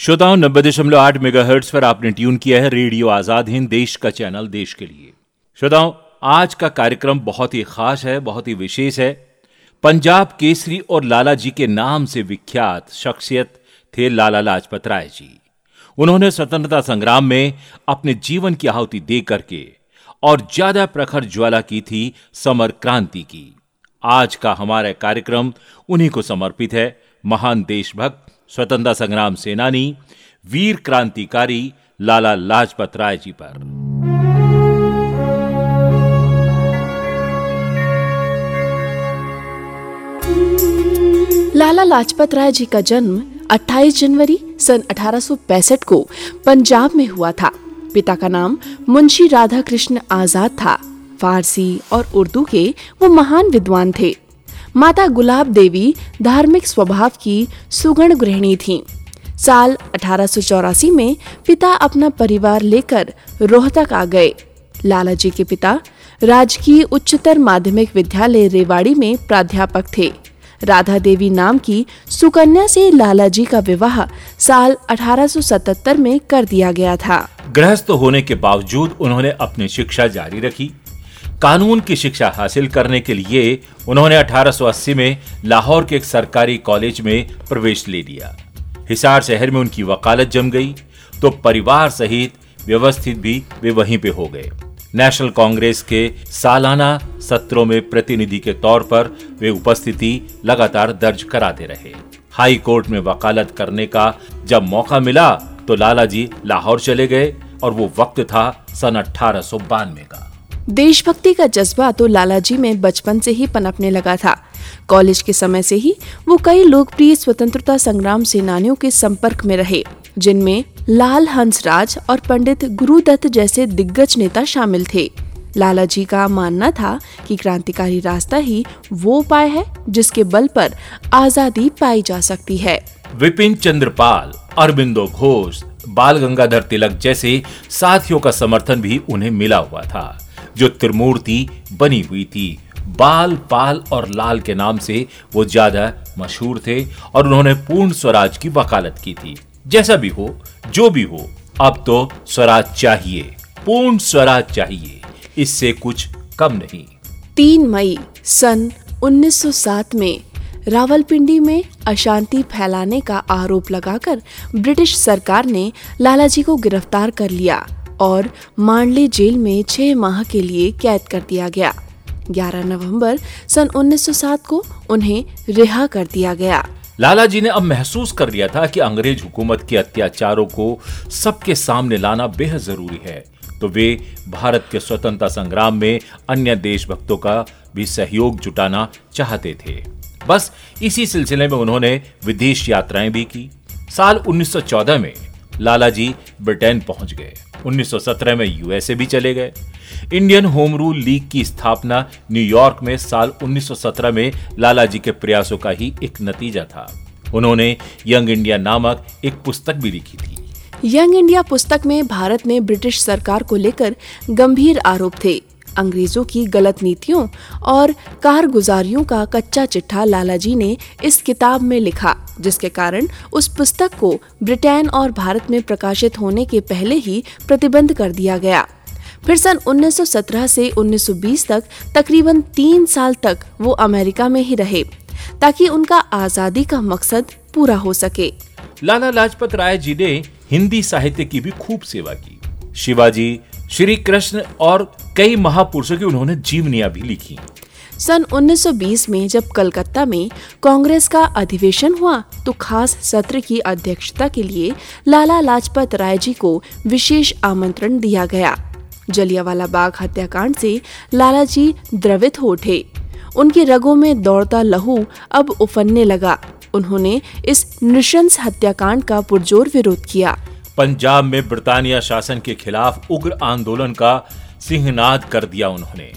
श्रोताओं, नब्बे दशमलव आठ मेगा पर आपने ट्यून किया है रेडियो आज़ाद हिंद, देश का चैनल, देश के लिए। श्रोताओं, आज का कार्यक्रम बहुत ही खास है, बहुत ही विशेष है। पंजाब केसरी और लाला जी के नाम से विख्यात शख्सियत थे लाला लाजपत राय जी। उन्होंने स्वतंत्रता संग्राम में अपने जीवन की आहुति दे करके और ज़्यादा प्रखर ज्वाला की थी समर क्रांति की। आज का हमारा कार्यक्रम उन्हीं को समर्पित है। महान देशभक्त, स्वतंत्रता संग्राम सेनानी, वीर क्रांतिकारी लाला लाजपत राय जी पर। लाला लाजपत राय जी का जन्म 28 जनवरी सन 1865 को पंजाब में हुआ था। पिता का नाम मुंशी राधा कृष्ण आज़ाद था। फारसी और उर्दू के वो महान विद्वान थे। माता गुलाब देवी धार्मिक स्वभाव की सुगण गृहिणी थीं। साल अठारह सौ चौरासी में पिता अपना परिवार लेकर रोहतक आ गए। लाला जी के पिता राजकीय उच्चतर माध्यमिक विद्यालय रेवाड़ी में प्राध्यापक थे। राधा देवी नाम की सुकन्या से लाला जी का विवाह साल 1877 में कर दिया गया था। गृहस्थ होने के बावजूद उन्होंने अपनी शिक्षा जारी रखी। कानून की शिक्षा हासिल करने के लिए उन्होंने 1880 में लाहौर के एक सरकारी कॉलेज में प्रवेश ले लिया। हिसार शहर में उनकी वकालत जम गई तो परिवार सहित व्यवस्थित भी वे वहीं पे हो गए। नेशनल कांग्रेस के सालाना सत्रों में प्रतिनिधि के तौर पर वे उपस्थिति लगातार दर्ज कराते रहे। हाई कोर्ट में वकालत करने का जब मौका मिला तो लाला जी लाहौर चले गए और वो वक्त था सन अठारह का। देशभक्ति का जज्बा तो लालाजी में बचपन से ही पनपने लगा था। कॉलेज के समय से ही वो कई लोकप्रिय स्वतंत्रता संग्राम सेनानियों के संपर्क में रहे, जिनमें लाल हंसराज और पंडित गुरुदत्त जैसे दिग्गज नेता शामिल थे। लाला जी का मानना था कि क्रांतिकारी रास्ता ही वो उपाय है जिसके बल पर आज़ादी पाई जा सकती है। विपिन चंद्रपाल अरबिंदो घोष, बाल गंगाधर तिलक जैसे साथियों का समर्थन भी उन्हें मिला हुआ था। जो त्रिमूर्ति बनी हुई थी। बाल, पाल और लाल के नाम से वो ज़्यादा मशहूर थे और उन्होंने पूर्ण स्वराज की वकालत की थी। जैसा भी हो, जो भी हो, अब तो स्वराज चाहिए, पूर्ण स्वराज चाहिए, इससे कुछ कम नहीं। तीन मई सन 1907 में रावलपिंडी में अशांति फैलाने का आरोप लगाकर ब्रिटिश सरकार ने लालाजी को गिरफ़्तार कर लिया। और मांडले जेल में छह माह के लिए कैद कर दिया गया। 11 नवंबर सन 1907 को उन्हें रिहा कर दिया गया। लाला जी ने अब महसूस कर लिया था कि अंग्रेज़ हुकूमत के अत्याचारों को सबके सामने लाना बेहद ज़रूरी है। तो वे भारत के स्वतंत्रता संग्राम में अन्य देशभक्तों का भी सहयोग जुटाना चाहते थे। बस इसी सिलसिले में उन्होंने विदेश यात्राएँ भी की। साल 1914 में लाला जी ब्रिटेन पहुँच गए। 1917 में यूएसए भी चले गए। इंडियन होम रूल लीग की स्थापना न्यूयॉर्क में साल 1917 में लाला जी के प्रयासों का ही एक नतीजा था। उन्होंने यंग इंडिया नामक एक पुस्तक भी लिखी थी। यंग इंडिया पुस्तक में भारत में ब्रिटिश सरकार को लेकर गंभीर आरोप थे। अंग्रेज़ों की गलत नीतियों और कारगुजारियों का कच्चा चिट्ठा लालाजी ने इस किताब में लिखा, जिसके कारण उस पुस्तक को ब्रिटेन और भारत में प्रकाशित होने के पहले ही प्रतिबंध कर दिया गया। फिर सन 1917 से 1920 तक तकरीबन तीन साल तक वो अमेरिका में ही रहे, ताकि उनका आज़ादी का मकसद पूरा हो सके। लाला लाजपत राय जी ने हिंदी साहित्य की भी खूब सेवा की। शिवाजी, श्री कृष्ण और कई महापुरुषों की उन्होंने जीवनियाँ भी लिखी। सन 1920 में जब कलकत्ता में कांग्रेस का अधिवेशन हुआ तो खास सत्र की अध्यक्षता के लिए लाला लाजपत राय जी को विशेष आमंत्रण दिया गया। जलियावाला बाग हत्याकांड से लाला जी द्रवित हो उठे। उनकी रगों में दौड़ता लहू अब उफनने लगा। उन्होंने इस नृशंस हत्याकांड का पुरजोर विरोध किया। पंजाब में ब्रिटानिया शासन के खिलाफ उग्र आंदोलन का सिंहनाद कर दिया उन्होंने।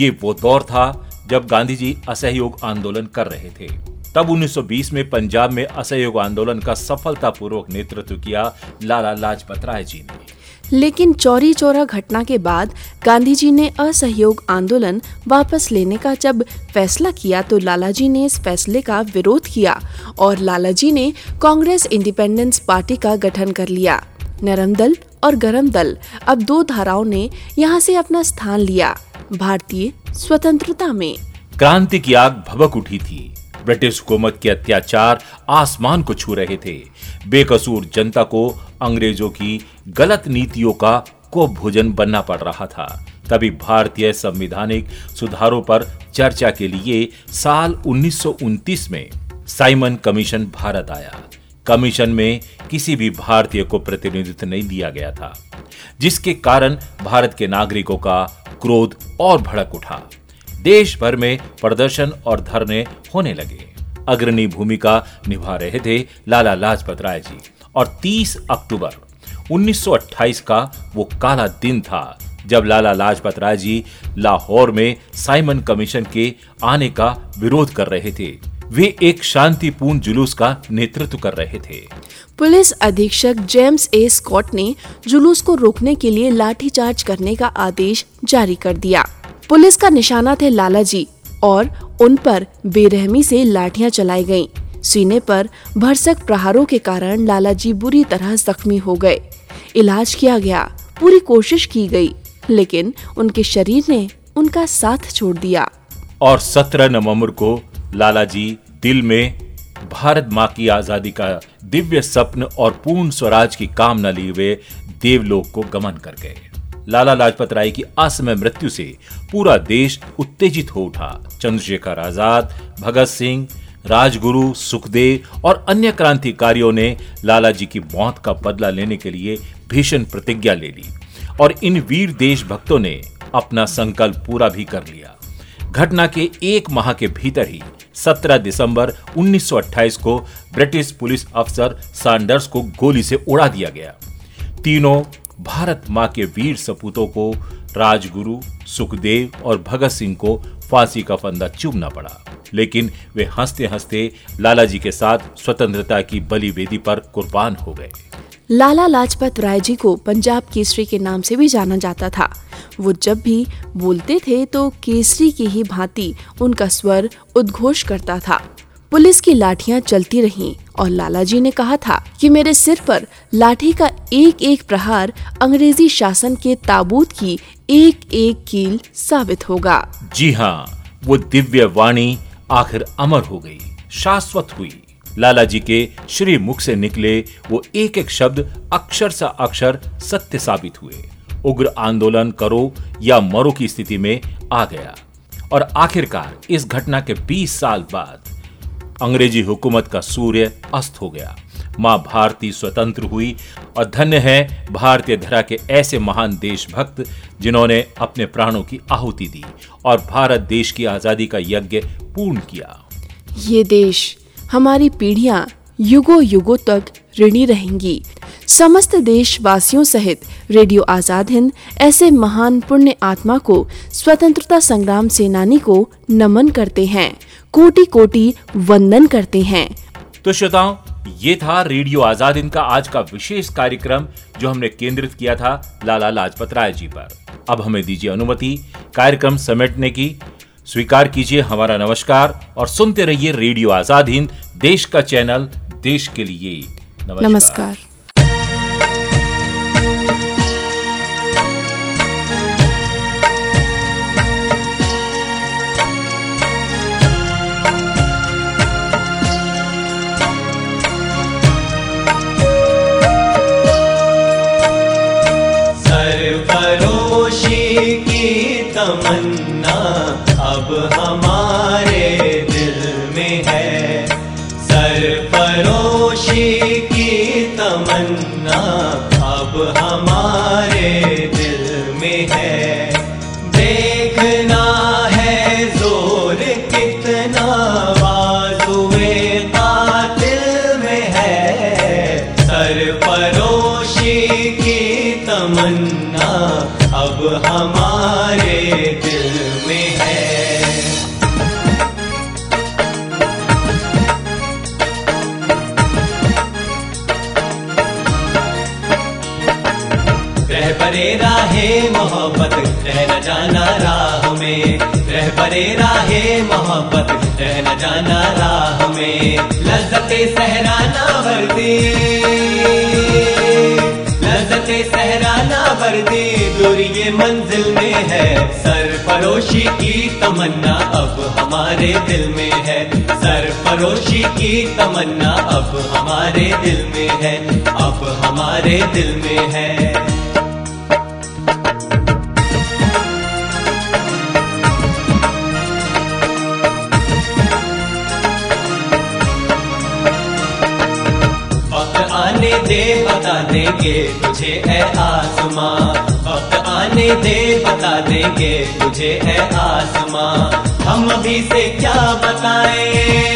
ये वो दौर था जब गांधी जी असहयोग आंदोलन कर रहे थे। तब 1920 में पंजाब में असहयोग आंदोलन का सफलतापूर्वक नेतृत्व किया लाला लाजपत राय जी ने। लेकिन चौरी चौरा घटना के बाद गांधी जी ने असहयोग आंदोलन वापस लेने का जब फैसला किया तो लालाजी ने इस फैसले का विरोध किया और लालाजी ने कांग्रेस इंडिपेंडेंस पार्टी का गठन कर लिया। नरम दल और गरम दल अब दो धाराओं ने यहाँ से अपना स्थान लिया। भारतीय स्वतंत्रता में। क्रांति की आग भभक उठी थी। ब्रिटिश हुकूमत के अत्याचार आसमान को छू रहे थे। बेकसूर जनता को अंग्रेज़ों की गलत नीतियों का को भोजन बनना पड़ रहा था। तभी भारतीय संविधानिक सुधारों पर चर्चा के लिए साल 1929 में साइमन कमीशन भारत आया। कमीशन में किसी भी भारतीय को प्रतिनिधित्व नहीं दिया गया था, जिसके कारण भारत के नागरिकों का क्रोध और भड़क उठा। देश भर में प्रदर्शन और धरने होने लगे। अग्रणी भूमिका निभा रहे थे लाला लाजपत राय जी। और 30 अक्टूबर 1928 का वो काला दिन था, जब लाला लाजपत राय जी लाहौर में साइमन कमीशन के आने का विरोध कर रहे थे। वे एक शांतिपूर्ण जुलूस का नेतृत्व कर रहे थे। पुलिस अधीक्षक जेम्स ए स्कॉट ने जुलूस को रोकने के लिए लाठीचार्ज करने का आदेश जारी कर दिया। पुलिस का निशाना थे लाला जी और उन पर बेरहमी से लाठियाँ चलाई गईं। सीने पर भरसक प्रहारों के कारण लाला जी बुरी तरह जख्मी हो गए। इलाज किया गया पूरी कोशिश की गई लेकिन उनके शरीर ने उनका साथ छोड़ दिया। और 17 नवंबर को लाला जी दिल में भारत माँ की आज़ादी का दिव्य स्वप्न और पूर्ण स्वराज की कामना लिए हुए देवलोक को गमन कर गए। लाला लाजपत राय की असमय मृत्यु से पूरा देश उत्तेजित हो उठा। चंद्रशेखर आज़ाद, भगत सिंह, राजगुरु, सुखदेव और अन्य क्रांतिकारियों ने लाला जी की मौत का बदला लेने के लिए भीषण प्रतिज्ञा ले ली और इन वीर देशभक्तों ने अपना संकल्प पूरा भी कर लिया। घटना के एक माह के भीतर ही 17 दिसंबर 1928 को ब्रिटिश पुलिस अफसर सैंडर्स को गोली से उड़ा दिया गया। तीनों भारत माँ के वीर सपूतों को राजगुरु सुखदेव और भगत सिंह को फांसी का फंदा चुभना पड़ा। लेकिन वे हँसते हँसते लाला जी के साथ स्वतंत्रता की बलि वेदी पर कुर्बान हो गए। लाला लाजपत राय जी को पंजाब केसरी के नाम से भी जाना जाता था। वो जब भी बोलते थे तो केसरी की ही भांति उनका स्वर उद्घोष करता था। पुलिस की लाठियाँ चलती रहीं और लालाजी ने कहा था कि मेरे सिर पर लाठी का एक एक प्रहार अंग्रेज़ी शासन के ताबूत की एक एक कील साबित होगा। जी हाँ वो दिव्य वाणी आखिर अमर हो गई, शाश्वत हुई। लाला जी के श्री मुख से निकले वो एक एक शब्द अक्षर सा अक्षर सत्य साबित हुए। उग्र आंदोलन करो या मरो की स्थिति में आ गया। और आखिरकार, इस घटना के 20 साल बाद, अंग्रेज़ी हुकूमत का सूर्य अस्त हो गया। माँ भारती स्वतंत्र हुई और धन्य है भारतीय धरा के ऐसे महान देशभक्त जिन्होंने अपने प्राणों की आहुति दी और भारत देश की आज़ादी का यज्ञ पूर्ण किया। ये देश, हमारी पीढ़ियाँ युगो युगो तक ऋणी रहेंगी। समस्त देशवासियों सहित रेडियो आज़ाद हिंद ऐसे महान पुण्य आत्मा को स्वतंत्रता संग्राम सेनानी को नमन करते हैं। कोटि कोटि वंदन करते हैं। तो श्रोताओं ये था रेडियो आज़ाद हिंद का आज का विशेष कार्यक्रम जो हमने केंद्रित किया था लाला लाजपत राय जी पर। अब हमें दीजिए अनुमति कार्यक्रम समेटने की। स्वीकार कीजिए हमारा नमस्कार और सुनते रहिए रेडियो आज़ाद हिंद देश का चैनल देश के लिए। नमस्कार, नमस्कार। राहे मोहब्बत, रह न जाना राह में। रह बरे राहे मोहब्बत, रह न जाना राह में। लज्जते सहराना वर्दी। लज्जते सहराना वर्दी, दूरी ये मंजिल में है। सरफरोशी की तमन्ना अब हमारे दिल में है। सरफरोशी की तमन्ना अब हमारे दिल में है। अब हमारे दिल में है। दे बता देंगे तुझे है आसमां। वक्त आने दे, बता देंगे तुझे है आसमां। हम अभी से क्या बताएँ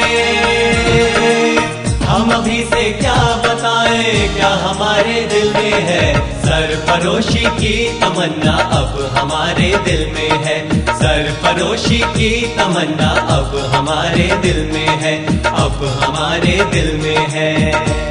हम अभी से क्या बताएँ? क्या हमारे दिल में है? सर सरफरोशी की तमन्ना अब हमारे दिल में है। सर सरफरोशी की तमन्ना अब हमारे दिल में है। अब हमारे दिल में है।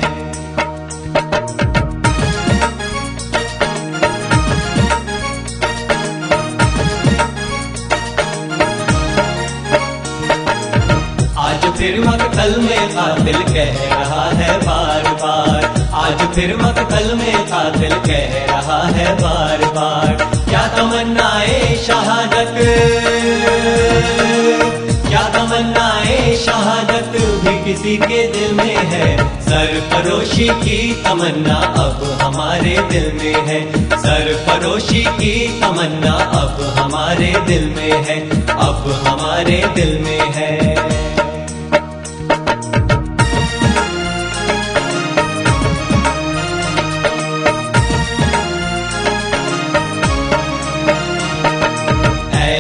कह रहा है बार बार। आज फिर मकतल में कातिल कह रहा है बार बार। क्या तमन्नाए शहादत। क्या तमन्नाए शहादत भी किसी के दिल में है। सर सरफरोशी की तमन्ना अब हमारे दिल में है। सर सरफरोशी की तमन्ना अब हमारे दिल में है। अब हमारे दिल में है।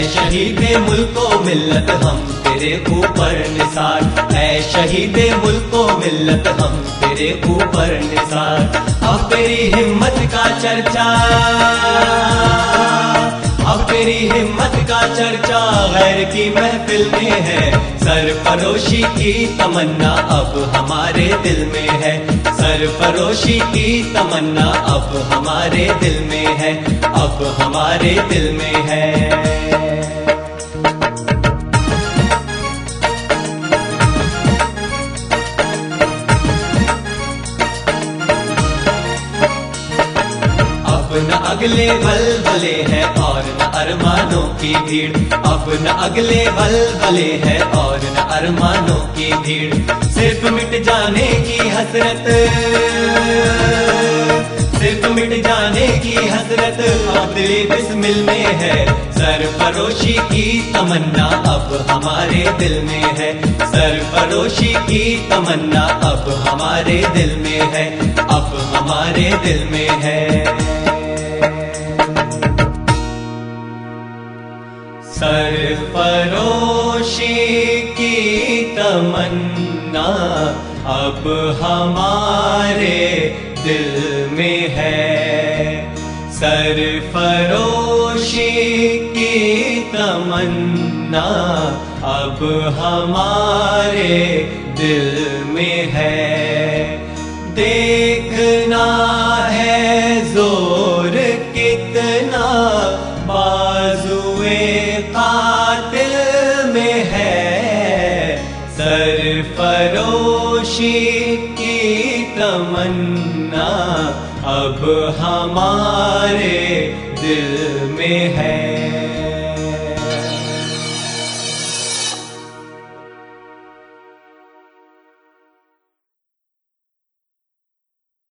शहीद मुल्को मिल्लत हम तेरे ऊपर निसार। ऐ शहीद मुल्को मिल्लत हम तेरे ऊपर निसार। अब तेरी हिम्मत का चर्चा, अब तेरी हिम्मत का चर्चा गैर की महफिल में है। सर सरफरोशी की तमन्ना अब हमारे दिल में है। सर सरफरोशी की तमन्ना अब हमारे दिल में है। अब हमारे दिल में है। अब बल अगले है और न अरमानों की भीड़। अब न अगले बलबले है और न अरमानों की भीड़। सिर्फ़ मिट जाने की हसरत। सिर्फ़ मिट जाने की हसरत। दिली बिस्मिल में है। सर सरफरोशी की तमन्ना अब हमारे दिल में है। सर सरफरोशी की तमन्ना अब हमारे दिल में है। अब हमारे दिल में है। सरफरोशी की तमन्ना, अब हमारे दिल में है। सर सरफरोशी की तमन्ना, अब हमारे दिल में है। हमारे दिल में है